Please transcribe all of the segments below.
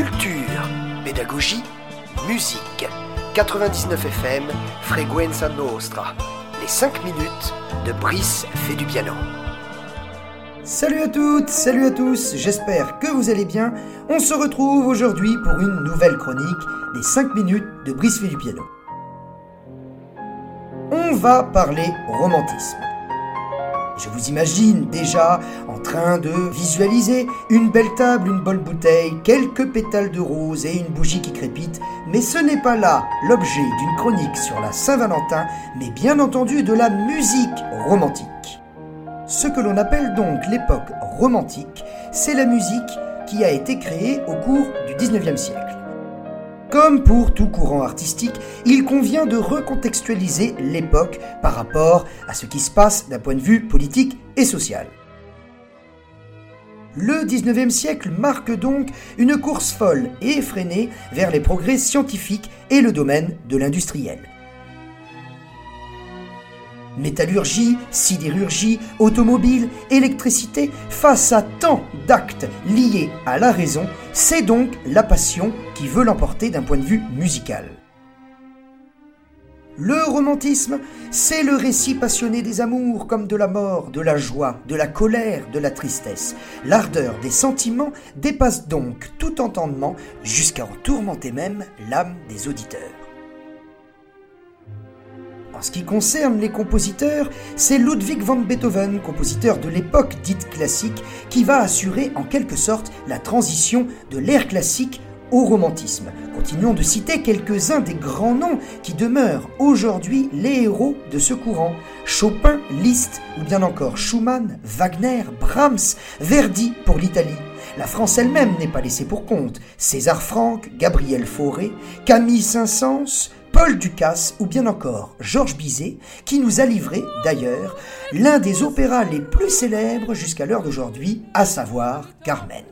Culture, pédagogie, musique. 99 FM, Freguenza Nostra. Les 5 minutes de Brice fait du piano. Salut à toutes, salut à tous, j'espère que vous allez bien. On se retrouve aujourd'hui pour une nouvelle chronique des 5 minutes de Brice fait du piano. On va parler romantisme. Je vous imagine déjà en train de visualiser une belle table, une bonne bouteille, quelques pétales de rose et une bougie qui crépite, mais ce n'est pas là l'objet d'une chronique sur la Saint-Valentin, mais bien entendu de la musique romantique. Ce que l'on appelle donc l'époque romantique, c'est la musique qui a été créée au cours du 19e siècle. Comme pour tout courant artistique, il convient de recontextualiser l'époque par rapport à ce qui se passe d'un point de vue politique et social. Le 19e siècle marque donc une course folle et effrénée vers les progrès scientifiques et le domaine de l'industriel. Métallurgie, sidérurgie, automobile, électricité, face à tant d'actes liés à la raison, c'est donc la passion qui veut l'emporter d'un point de vue musical. Le romantisme, c'est le récit passionné des amours comme de la mort, de la joie, de la colère, de la tristesse. L'ardeur des sentiments dépasse donc tout entendement jusqu'à en tourmenter même l'âme des auditeurs. En ce qui concerne les compositeurs, c'est Ludwig van Beethoven, compositeur de l'époque dite classique, qui va assurer en quelque sorte la transition de l'ère classique au romantisme. Continuons de citer quelques-uns des grands noms qui demeurent aujourd'hui les héros de ce courant. Chopin, Liszt ou bien encore Schumann, Wagner, Brahms, Verdi pour l'Italie. La France elle-même n'est pas laissée pour compte. César Franck, Gabriel Fauré, Camille Saint-Saëns, Paul Ducasse ou bien encore Georges Bizet, qui nous a livré d'ailleurs l'un des opéras les plus célèbres jusqu'à l'heure d'aujourd'hui, à savoir Carmen.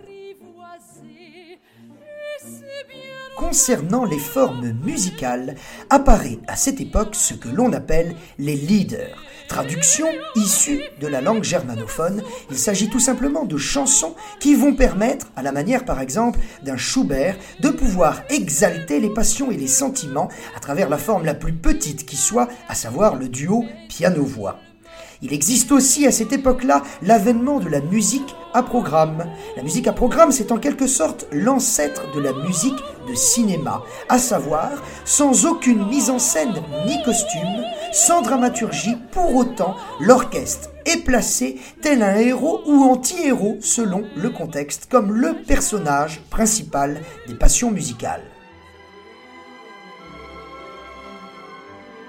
Concernant les formes musicales, apparaît à cette époque ce que l'on appelle les leaders. Traduction issue de la langue germanophone, il s'agit tout simplement de chansons qui vont permettre, à la manière par exemple d'un Schubert, de pouvoir exalter les passions et les sentiments à travers la forme la plus petite qui soit, à savoir le duo piano-voix. Il existe aussi à cette époque-là l'avènement de la musique à programme. La musique à programme, c'est en quelque sorte l'ancêtre de la musique de cinéma, à savoir sans aucune mise en scène ni costume, sans dramaturgie, pour autant l'orchestre est placé tel un héros ou anti-héros selon le contexte, comme le personnage principal des passions musicales.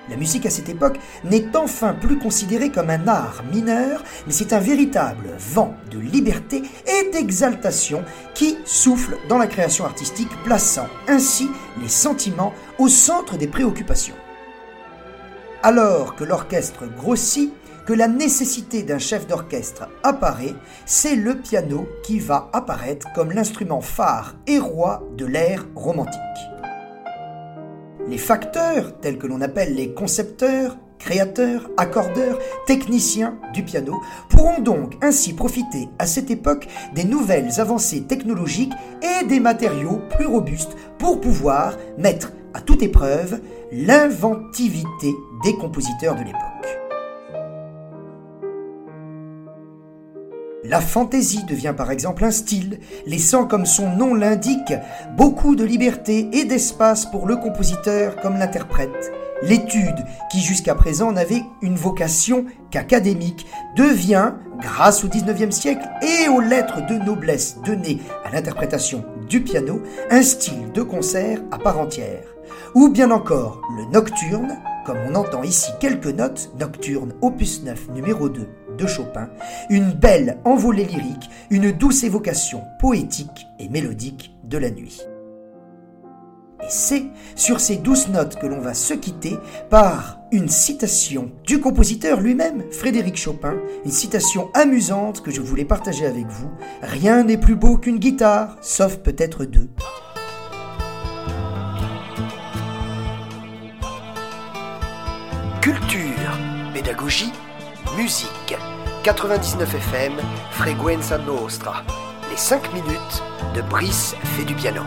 La musique à cette époque n'est enfin plus considérée comme un art mineur, mais c'est un véritable vent de liberté et d'exaltation qui souffle dans la création artistique, plaçant ainsi les sentiments au centre des préoccupations. Alors que l'orchestre grossit, que la nécessité d'un chef d'orchestre apparaît, c'est le piano qui va apparaître comme l'instrument phare et roi de l'ère romantique. Les facteurs, tels que l'on appelle les concepteurs, créateurs, accordeurs, techniciens du piano, pourront donc ainsi profiter à cette époque des nouvelles avancées technologiques et des matériaux plus robustes pour pouvoir mettre à toute épreuve l'inventivité des compositeurs de l'époque. La fantaisie devient par exemple un style, laissant comme son nom l'indique beaucoup de liberté et d'espace pour le compositeur comme l'interprète. L'étude, qui jusqu'à présent n'avait une vocation qu'académique, devient, grâce au XIXe siècle et aux lettres de noblesse données à l'interprétation du piano, un style de concert à part entière. Ou bien encore le nocturne, comme on entend ici quelques notes, nocturne opus 9 numéro 2 de Chopin, une belle envolée lyrique, une douce évocation poétique et mélodique de la nuit. Et c'est sur ces douces notes que l'on va se quitter par une citation du compositeur lui-même, Frédéric Chopin, une citation amusante que je voulais partager avec vous. Rien n'est plus beau qu'une guitare, sauf peut-être deux. Culture, pédagogie, musique. 99 FM, Freguenza Nostra. Les 5 minutes de Brice fait du piano.